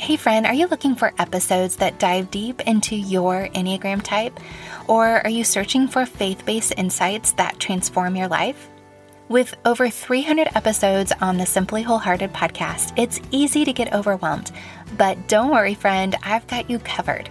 Hey, friend, are you looking for episodes that dive deep into your Enneagram type? Or are you searching for faith based insights that transform your life? With over 300 episodes on the Simply Wholehearted podcast, it's easy to get overwhelmed. But don't worry, friend, I've got you covered.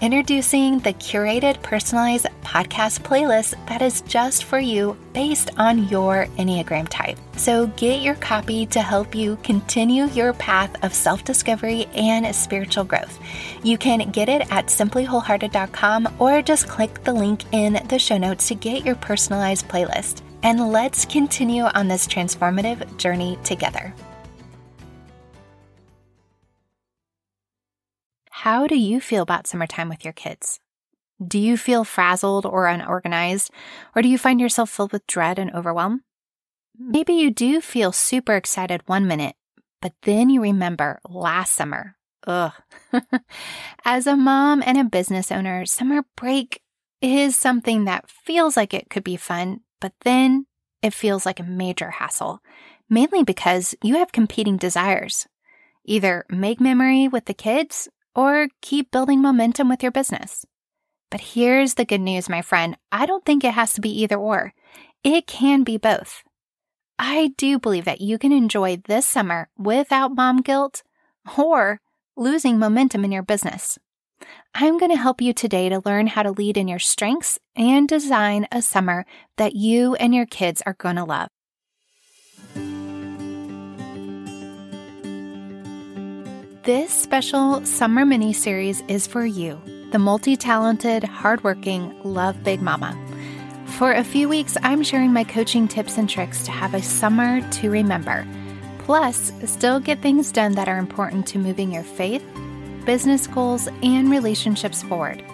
Introducing the curated personalized podcast playlist that is just for you based on your Enneagram type. So get your copy to help you continue your path of self discovery and spiritual growth. You can get it at simplywholehearted.com or just click the link in the show notes to get your personalized playlist. And let's continue on this transformative journey together. How do you feel about summertime with your kids? Do you feel frazzled or unorganized, or do you find yourself filled with dread and overwhelm? Hmm. Maybe you do feel super excited one minute, but then you remember last summer. Ugh. As a mom and a business owner, summer break is something that feels like it could be fun, but then it feels like a major hassle, mainly because you have competing desires. Either make memory with the kids or keep building momentum with your business. But here's the good news, my friend. I don't think it has to be either or. It can be both. I do believe that you can enjoy this summer without mom guilt or losing momentum in your business. I'm going to help you today to learn how to lead in your strengths and design a summer that you and your kids are going to love. This special summer mini series is for you, the multi talented, hardworking, love big mama. For a few weeks, I'm sharing my coaching tips and tricks to have a summer to remember. Plus, still get things done that are important to moving your faith, business goals, and relationships forward.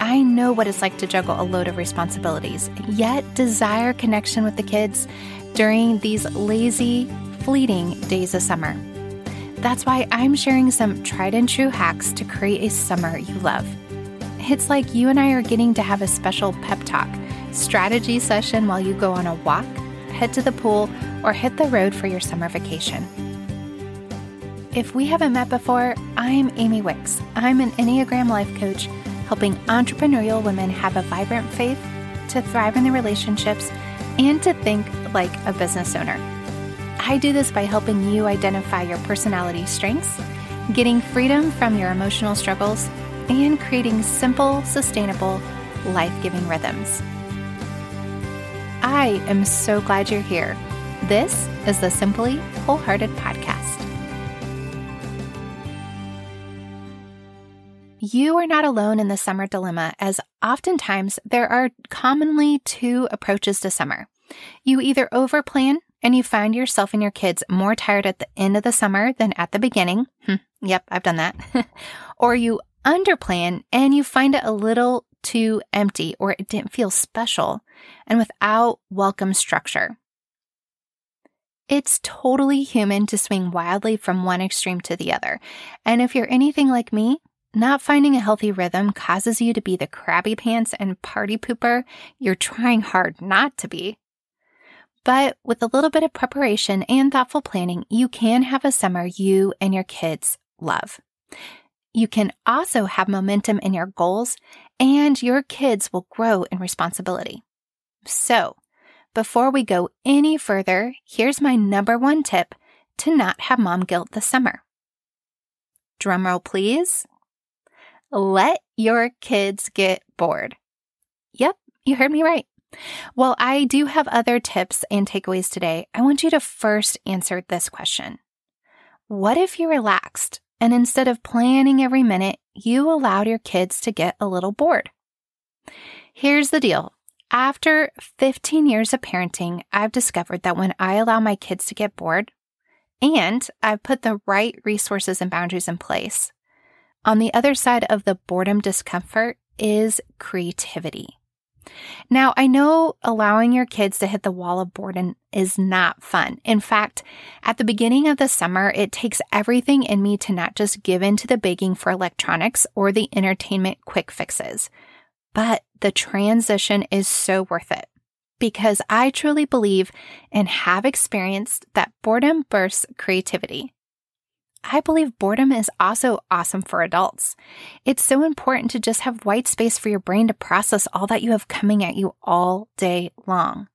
I know what it's like to juggle a load of responsibilities, yet desire connection with the kids during these lazy, fleeting days of summer. That's why I'm sharing some tried and true hacks to create a summer you love. It's like you and I are getting to have a special pep talk, strategy session while you go on a walk, head to the pool, or hit the road for your summer vacation. If we haven't met before, I'm Amy Wicks. I'm an Enneagram life coach helping entrepreneurial women have a vibrant faith, to thrive in their relationships, and to think like a business owner. I do this by helping you identify your personality strengths, getting freedom from your emotional struggles, and creating simple, sustainable, life giving rhythms. I am so glad you're here. This is the Simply Wholehearted Podcast. You are not alone in the summer dilemma, as oftentimes there are commonly two approaches to summer. You either overplan and you find yourself and your kids more tired at the end of the summer than at the beginning. Hm, yep, I've done that. or you underplan and you find it a little too empty or it didn't feel special and without welcome structure. It's totally human to swing wildly from one extreme to the other. And if you're anything like me, not finding a healthy rhythm causes you to be the crabby pants and party pooper you're trying hard not to be. But with a little bit of preparation and thoughtful planning, you can have a summer you and your kids love. You can also have momentum in your goals, and your kids will grow in responsibility. So, before we go any further, here's my number one tip to not have mom guilt this summer. Drumroll, please. Let your kids get bored. Yep, you heard me right. While I do have other tips and takeaways today, I want you to first answer this question What if you relaxed and instead of planning every minute, you allowed your kids to get a little bored? Here's the deal. After 15 years of parenting, I've discovered that when I allow my kids to get bored and I've put the right resources and boundaries in place, on the other side of the boredom discomfort is creativity. Now, I know allowing your kids to hit the wall of boredom is not fun. In fact, at the beginning of the summer, it takes everything in me to not just give in to the begging for electronics or the entertainment quick fixes. But the transition is so worth it because I truly believe and have experienced that boredom bursts creativity. I believe boredom is also awesome for adults. It's so important to just have white space for your brain to process all that you have coming at you all day long.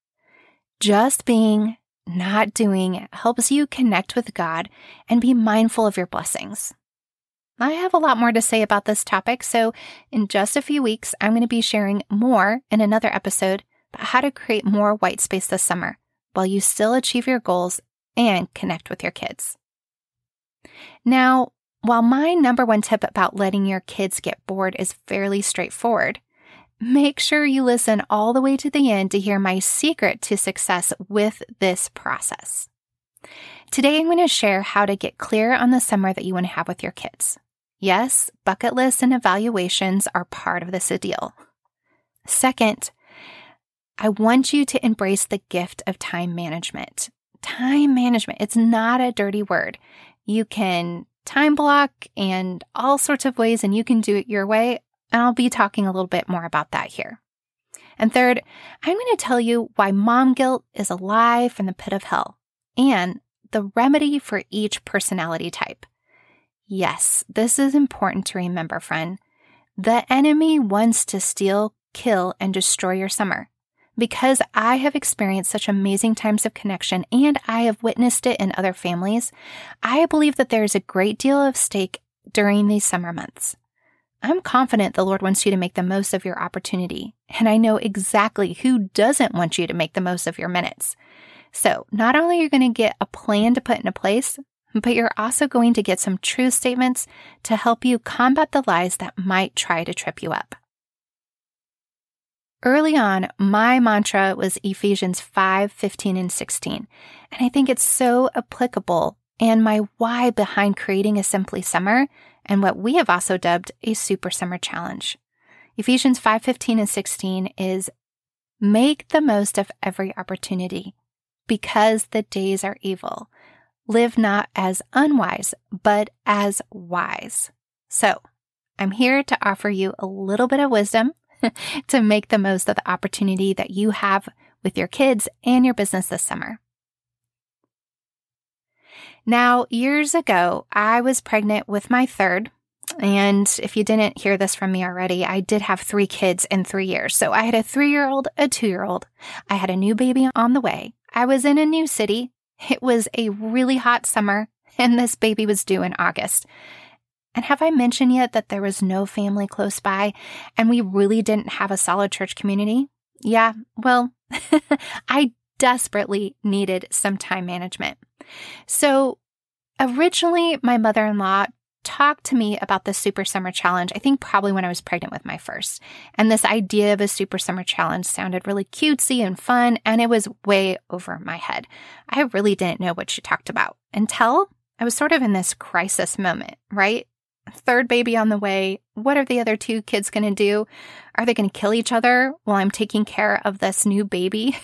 Just being, not doing helps you connect with God and be mindful of your blessings. I have a lot more to say about this topic, so in just a few weeks, I'm going to be sharing more in another episode about how to create more white space this summer while you still achieve your goals and connect with your kids. Now, while my number one tip about letting your kids get bored is fairly straightforward, make sure you listen all the way to the end to hear my secret to success with this process. Today, I'm going to share how to get clear on the summer that you want to have with your kids. Yes, bucket lists and evaluations are part of this deal. Second, I want you to embrace the gift of time management. Time management, it's not a dirty word. You can time block and all sorts of ways, and you can do it your way. And I'll be talking a little bit more about that here. And third, I'm going to tell you why mom guilt is alive from the pit of hell and the remedy for each personality type. Yes, this is important to remember, friend. The enemy wants to steal, kill, and destroy your summer. Because I have experienced such amazing times of connection and I have witnessed it in other families, I believe that there is a great deal of stake during these summer months. I'm confident the Lord wants you to make the most of your opportunity, and I know exactly who doesn't want you to make the most of your minutes. So, not only are you going to get a plan to put into place, but you're also going to get some truth statements to help you combat the lies that might try to trip you up. Early on, my mantra was Ephesians 5 15 and 16, and I think it's so applicable and my why behind creating a Simply Summer and what we have also dubbed a Super Summer Challenge. Ephesians 5 15 and 16 is make the most of every opportunity because the days are evil. Live not as unwise, but as wise. So, I'm here to offer you a little bit of wisdom to make the most of the opportunity that you have with your kids and your business this summer. Now, years ago, I was pregnant with my third. And if you didn't hear this from me already, I did have three kids in three years. So I had a three year old, a two year old. I had a new baby on the way. I was in a new city. It was a really hot summer, and this baby was due in August. And have I mentioned yet that there was no family close by and we really didn't have a solid church community? Yeah, well, I desperately needed some time management. So originally, my mother in law talked to me about the Super Summer Challenge, I think probably when I was pregnant with my first. And this idea of a Super Summer Challenge sounded really cutesy and fun, and it was way over my head. I really didn't know what she talked about until I was sort of in this crisis moment, right? Third baby on the way. What are the other two kids going to do? Are they going to kill each other while I'm taking care of this new baby?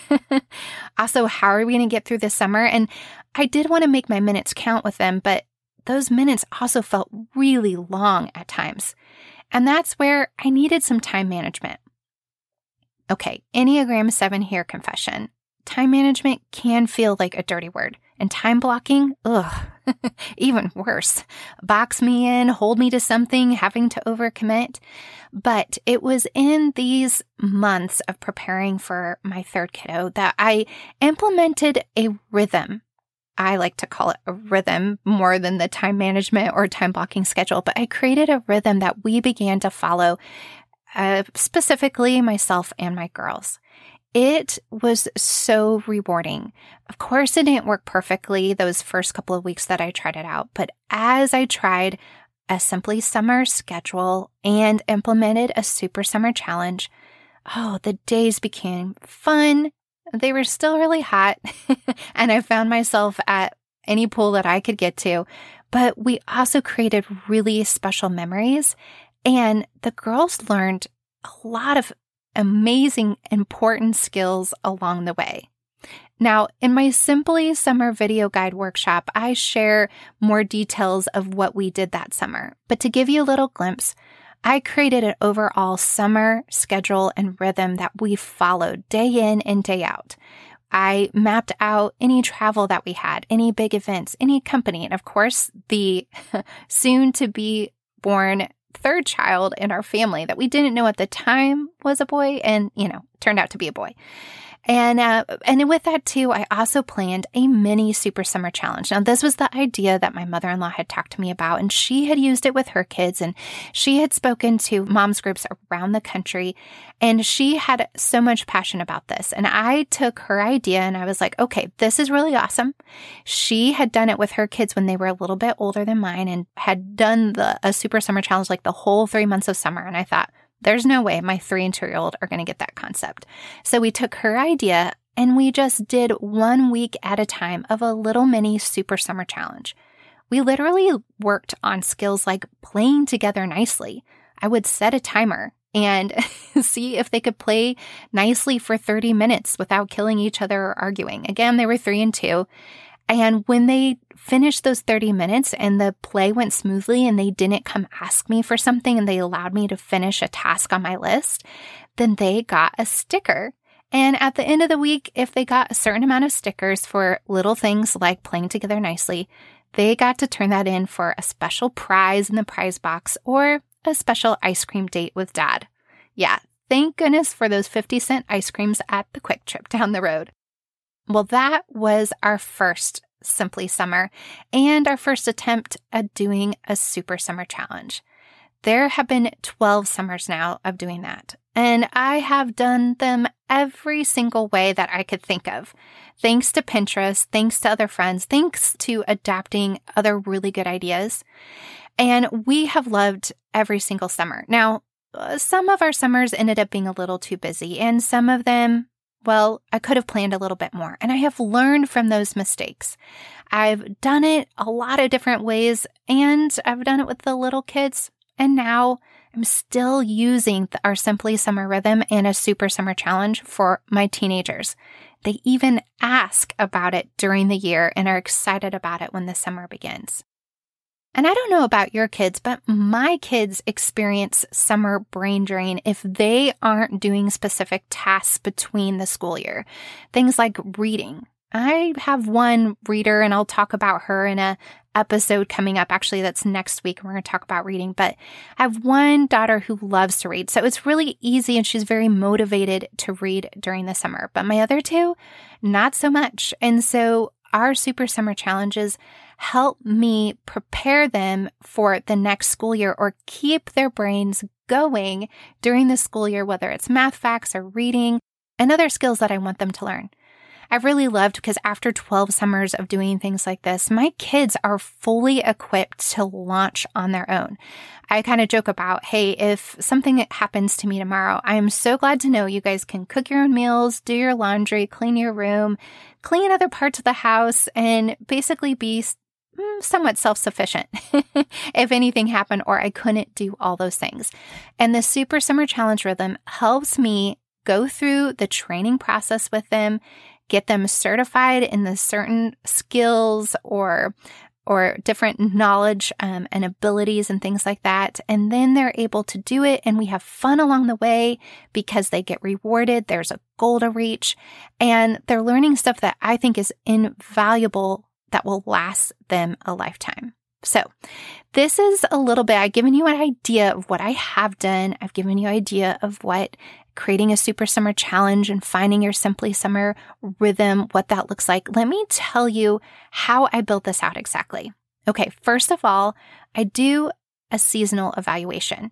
also, how are we going to get through this summer? And I did want to make my minutes count with them, but those minutes also felt really long at times. And that's where I needed some time management. Okay, Enneagram 7 here confession. Time management can feel like a dirty word. And time blocking, ugh, even worse. Box me in, hold me to something, having to overcommit. But it was in these months of preparing for my third kiddo that I implemented a rhythm. I like to call it a rhythm more than the time management or time blocking schedule, but I created a rhythm that we began to follow, uh, specifically myself and my girls. It was so rewarding. Of course, it didn't work perfectly those first couple of weeks that I tried it out, but as I tried a Simply Summer schedule and implemented a Super Summer Challenge, oh, the days became fun. They were still really hot, and I found myself at any pool that I could get to. But we also created really special memories, and the girls learned a lot of amazing, important skills along the way. Now, in my Simply Summer Video Guide workshop, I share more details of what we did that summer. But to give you a little glimpse, I created an overall summer schedule and rhythm that we followed day in and day out. I mapped out any travel that we had, any big events, any company, and of course, the soon to be born third child in our family that we didn't know at the time was a boy and, you know, turned out to be a boy. And uh, and with that too, I also planned a mini super summer challenge. Now, this was the idea that my mother in law had talked to me about, and she had used it with her kids, and she had spoken to moms groups around the country, and she had so much passion about this. And I took her idea and I was like, okay, this is really awesome. She had done it with her kids when they were a little bit older than mine, and had done the a super summer challenge like the whole three months of summer. And I thought, there's no way my three and two year old are going to get that concept. So we took her idea and we just did one week at a time of a little mini super summer challenge. We literally worked on skills like playing together nicely. I would set a timer and see if they could play nicely for 30 minutes without killing each other or arguing. Again, they were three and two. And when they finished those 30 minutes and the play went smoothly and they didn't come ask me for something and they allowed me to finish a task on my list, then they got a sticker. And at the end of the week, if they got a certain amount of stickers for little things like playing together nicely, they got to turn that in for a special prize in the prize box or a special ice cream date with dad. Yeah, thank goodness for those 50 cent ice creams at the QuikTrip down the road. Well, that was our first Simply Summer and our first attempt at doing a Super Summer Challenge. There have been 12 summers now of doing that, and I have done them every single way that I could think of. Thanks to Pinterest, thanks to other friends, thanks to adapting other really good ideas. And we have loved every single summer. Now, uh, some of our summers ended up being a little too busy, and some of them well, I could have planned a little bit more, and I have learned from those mistakes. I've done it a lot of different ways, and I've done it with the little kids, and now I'm still using our Simply Summer Rhythm and a Super Summer Challenge for my teenagers. They even ask about it during the year and are excited about it when the summer begins. And I don't know about your kids, but my kids experience summer brain drain if they aren't doing specific tasks between the school year. Things like reading. I have one reader and I'll talk about her in a episode coming up. Actually, that's next week. We're going to talk about reading, but I have one daughter who loves to read. So it's really easy and she's very motivated to read during the summer. But my other two, not so much. And so our super summer challenges help me prepare them for the next school year or keep their brains going during the school year, whether it's math facts or reading and other skills that I want them to learn. I've really loved because after 12 summers of doing things like this, my kids are fully equipped to launch on their own. I kind of joke about, hey, if something happens to me tomorrow, I am so glad to know you guys can cook your own meals, do your laundry, clean your room, clean other parts of the house, and basically be somewhat self sufficient if anything happened or I couldn't do all those things. And the Super Summer Challenge Rhythm helps me go through the training process with them get them certified in the certain skills or or different knowledge um, and abilities and things like that. And then they're able to do it, and we have fun along the way because they get rewarded. There's a goal to reach, and they're learning stuff that I think is invaluable that will last them a lifetime. So, this is a little bit, I've given you an idea of what I have done. I've given you an idea of what creating a super summer challenge and finding your simply summer rhythm, what that looks like. Let me tell you how I built this out exactly. Okay, first of all, I do a seasonal evaluation.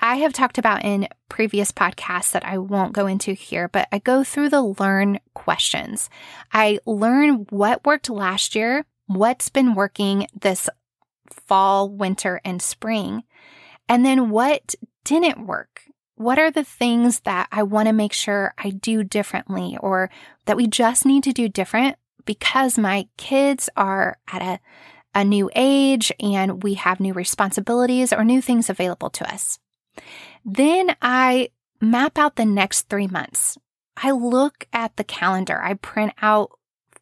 I have talked about in previous podcasts that I won't go into here, but I go through the learn questions. I learn what worked last year, what's been working this fall, winter, and spring, and then what didn't work what are the things that I want to make sure I do differently or that we just need to do different because my kids are at a, a new age and we have new responsibilities or new things available to us. Then I map out the next three months. I look at the calendar. I print out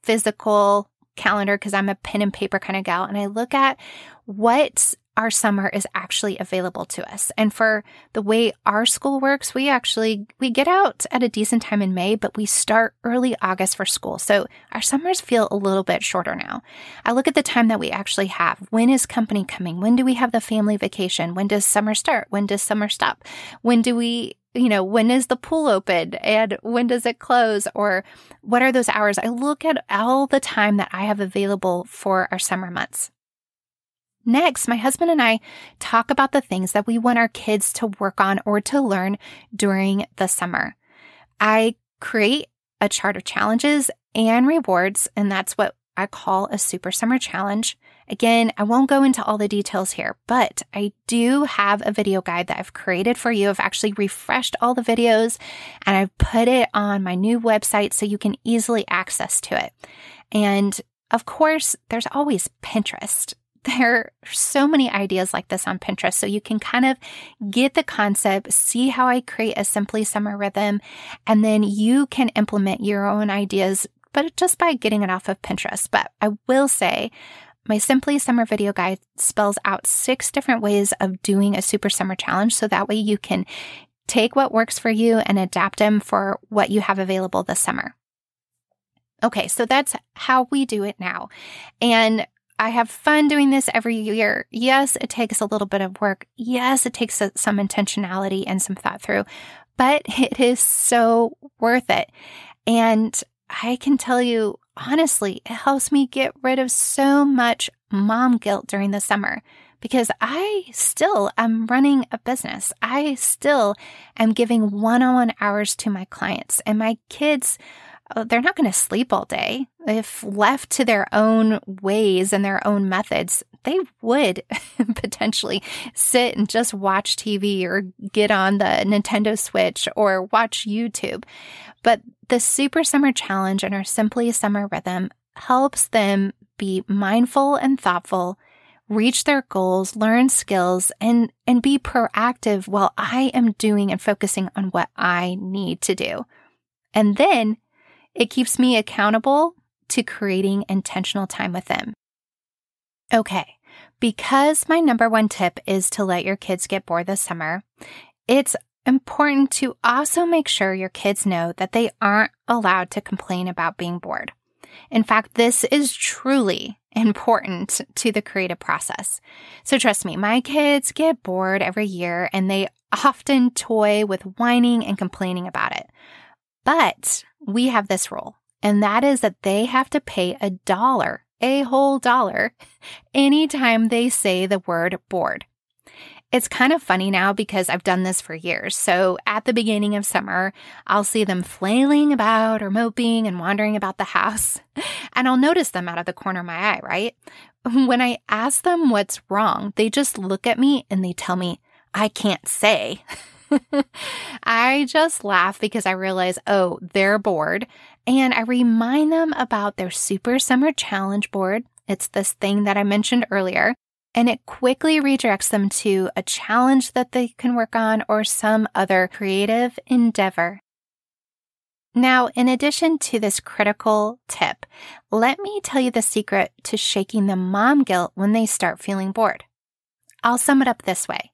physical calendar because I'm a pen and paper kind of gal and I look at what our summer is actually available to us. And for the way our school works, we actually we get out at a decent time in May, but we start early August for school. So our summers feel a little bit shorter now. I look at the time that we actually have. When is company coming? When do we have the family vacation? When does summer start? When does summer stop? When do we you know, when is the pool open and when does it close or what are those hours? I look at all the time that I have available for our summer months. Next, my husband and I talk about the things that we want our kids to work on or to learn during the summer. I create a chart of challenges and rewards, and that's what I call a super summer challenge. Again, I won't go into all the details here, but I do have a video guide that I've created for you. I've actually refreshed all the videos and I've put it on my new website so you can easily access to it. And of course, there's always Pinterest there are so many ideas like this on Pinterest. So you can kind of get the concept, see how I create a simply summer rhythm, and then you can implement your own ideas, but just by getting it off of Pinterest. But I will say, my Simply Summer video guide spells out six different ways of doing a super summer challenge. So that way you can take what works for you and adapt them for what you have available this summer. Okay, so that's how we do it now. And I have fun doing this every year. Yes, it takes a little bit of work. Yes, it takes some intentionality and some thought through, but it is so worth it. And I can tell you honestly, it helps me get rid of so much mom guilt during the summer because I still am running a business. I still am giving one on one hours to my clients and my kids Uh, they're not going to sleep all day. If left to their own ways and their own methods, they would potentially sit and just watch TV or get on the Nintendo Switch or watch YouTube. But the Super Summer Challenge and our Simply Summer Rhythm helps them be mindful and thoughtful, reach their goals, learn skills, and, and be proactive while I am doing and focusing on what I need to do. And then it keeps me accountable to creating intentional time with them. Okay, because my number one tip is to let your kids get bored this summer, it's important to also make sure your kids know that they aren't allowed to complain about being bored. In fact, this is truly important to the creative process. So trust me, my kids get bored every year and they often toy with whining and complaining about it. But we have this rule, and that is that they have to pay a dollar, a whole dollar, anytime they say the word bored. It's kind of funny now because I've done this for years. So at the beginning of summer, I'll see them flailing about or moping and wandering about the house, and I'll notice them out of the corner of my eye, right? When I ask them what's wrong, they just look at me and they tell me, I can't say. I just laugh because I realize, oh, they're bored. And I remind them about their Super Summer Challenge board. It's this thing that I mentioned earlier. And it quickly redirects them to a challenge that they can work on or some other creative endeavor. Now, in addition to this critical tip, let me tell you the secret to shaking the mom guilt when they start feeling bored. I'll sum it up this way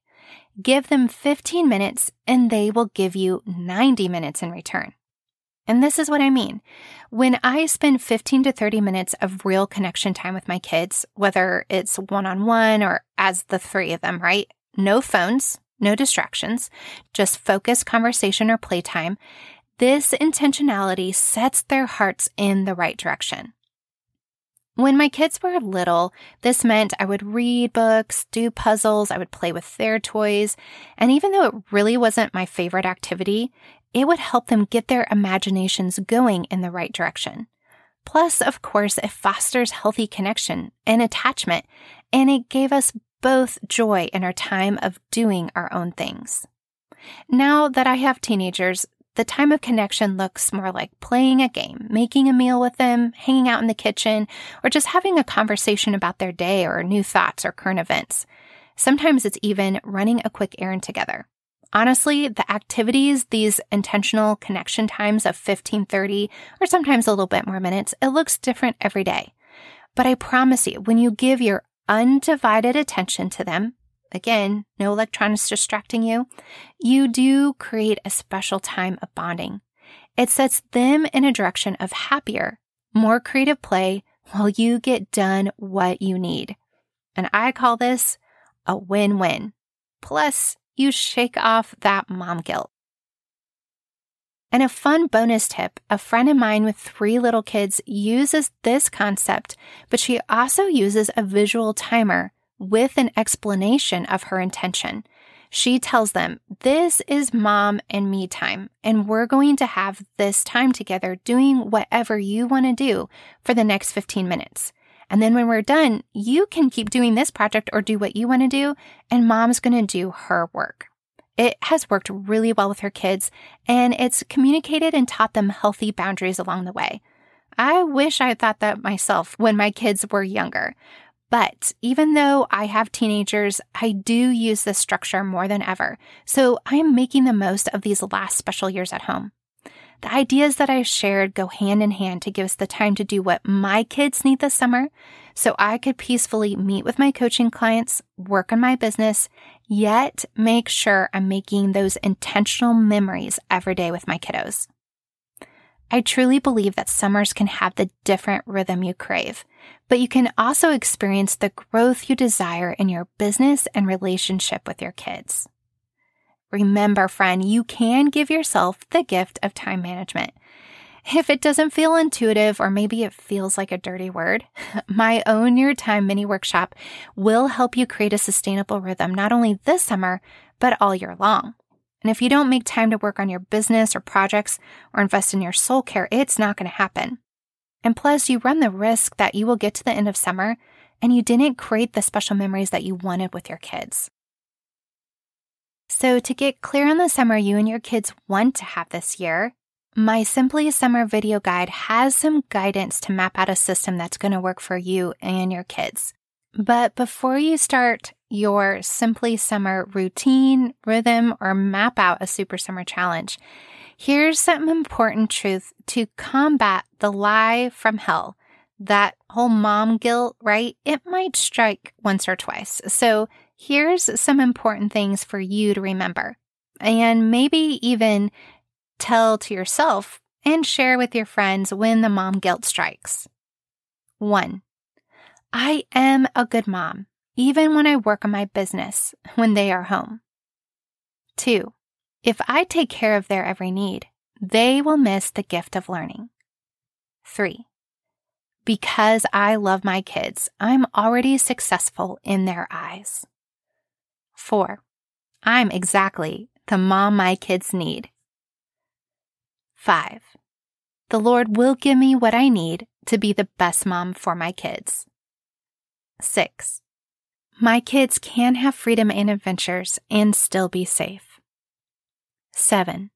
Give them 15 minutes and they will give you 90 minutes in return. And this is what I mean. When I spend 15 to 30 minutes of real connection time with my kids, whether it's one on one or as the three of them, right? No phones, no distractions, just focused conversation or playtime. This intentionality sets their hearts in the right direction. When my kids were little, this meant I would read books, do puzzles, I would play with their toys, and even though it really wasn't my favorite activity, it would help them get their imaginations going in the right direction. Plus, of course, it fosters healthy connection and attachment, and it gave us both joy in our time of doing our own things. Now that I have teenagers, the time of connection looks more like playing a game, making a meal with them, hanging out in the kitchen, or just having a conversation about their day or new thoughts or current events. Sometimes it's even running a quick errand together. Honestly, the activities, these intentional connection times of 15, 30, or sometimes a little bit more minutes, it looks different every day. But I promise you, when you give your undivided attention to them, again, no electronics distracting you, you do create a special time of bonding. It sets them in a direction of happier, more creative play while you get done what you need. And I call this a win win. Plus, you shake off that mom guilt. And a fun bonus tip a friend of mine with three little kids uses this concept, but she also uses a visual timer with an explanation of her intention. She tells them, This is mom and me time, and we're going to have this time together doing whatever you want to do for the next 15 minutes. And then when we're done, you can keep doing this project or do what you want to do, and mom's going to do her work. It has worked really well with her kids, and it's communicated and taught them healthy boundaries along the way. I wish I had thought that myself when my kids were younger. But even though I have teenagers, I do use this structure more than ever. So I am making the most of these last special years at home. The ideas that I've shared go hand in hand to give us the time to do what my kids need this summer so I could peacefully meet with my coaching clients, work on my business, yet make sure I'm making those intentional memories every day with my kiddos. I truly believe that summers can have the different rhythm you crave, but you can also experience the growth you desire in your business and relationship with your kids. Remember, friend, you can give yourself the gift of time management. If it doesn't feel intuitive or maybe it feels like a dirty word, my Own Your Time mini workshop will help you create a sustainable rhythm not only this summer, but all year long. And if you don't make time to work on your business or projects or invest in your soul care, it's not going to happen. And plus, you run the risk that you will get to the end of summer and you didn't create the special memories that you wanted with your kids. So, to get clear on the summer you and your kids want to have this year, my Simply Summer video guide has some guidance to map out a system that's going to work for you and your kids. But before you start your Simply Summer routine, rhythm, or map out a Super Summer challenge, here's some important truth to combat the lie from hell. That whole mom guilt, right? It might strike once or twice. So here's some important things for you to remember. And maybe even tell to yourself and share with your friends when the mom guilt strikes. 1. I am a good mom, even when I work on my business when they are home. 2. If I take care of their every need, they will miss the gift of learning. 3. Because I love my kids, I'm already successful in their eyes. 4. I'm exactly the mom my kids need 5. The Lord will give me what I need to be the best mom for my kids. 6. My kids can have freedom and adventures and still be safe. 7.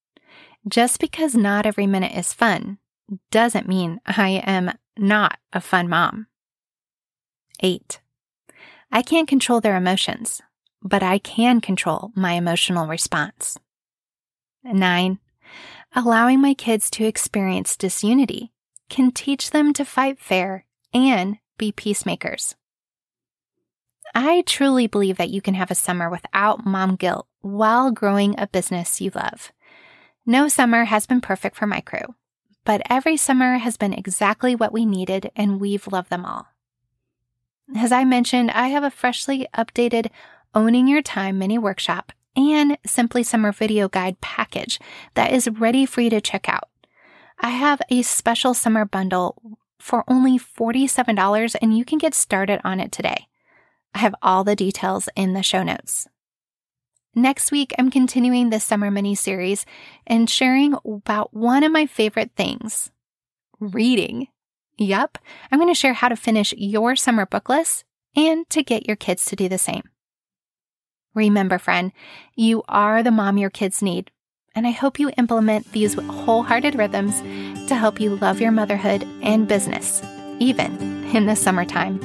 Just because not every minute is fun doesn't mean I am not a fun mom. 8. I can't control their emotions, but I can control my emotional response. 9. Allowing my kids to experience disunity can teach them to fight fair and be peacemakers. I truly believe that you can have a summer without mom guilt while growing a business you love. No summer has been perfect for my crew, but every summer has been exactly what we needed and we've loved them all. As I mentioned, I have a freshly updated Owning Your Time mini workshop and Simply Summer video guide package that is ready for you to check out. I have a special summer bundle for only $47 and you can get started on it today. I have all the details in the show notes. Next week, I'm continuing this summer mini series and sharing about one of my favorite things reading. Yup, I'm going to share how to finish your summer book list and to get your kids to do the same. Remember, friend, you are the mom your kids need. And I hope you implement these wholehearted rhythms to help you love your motherhood and business, even in the summertime.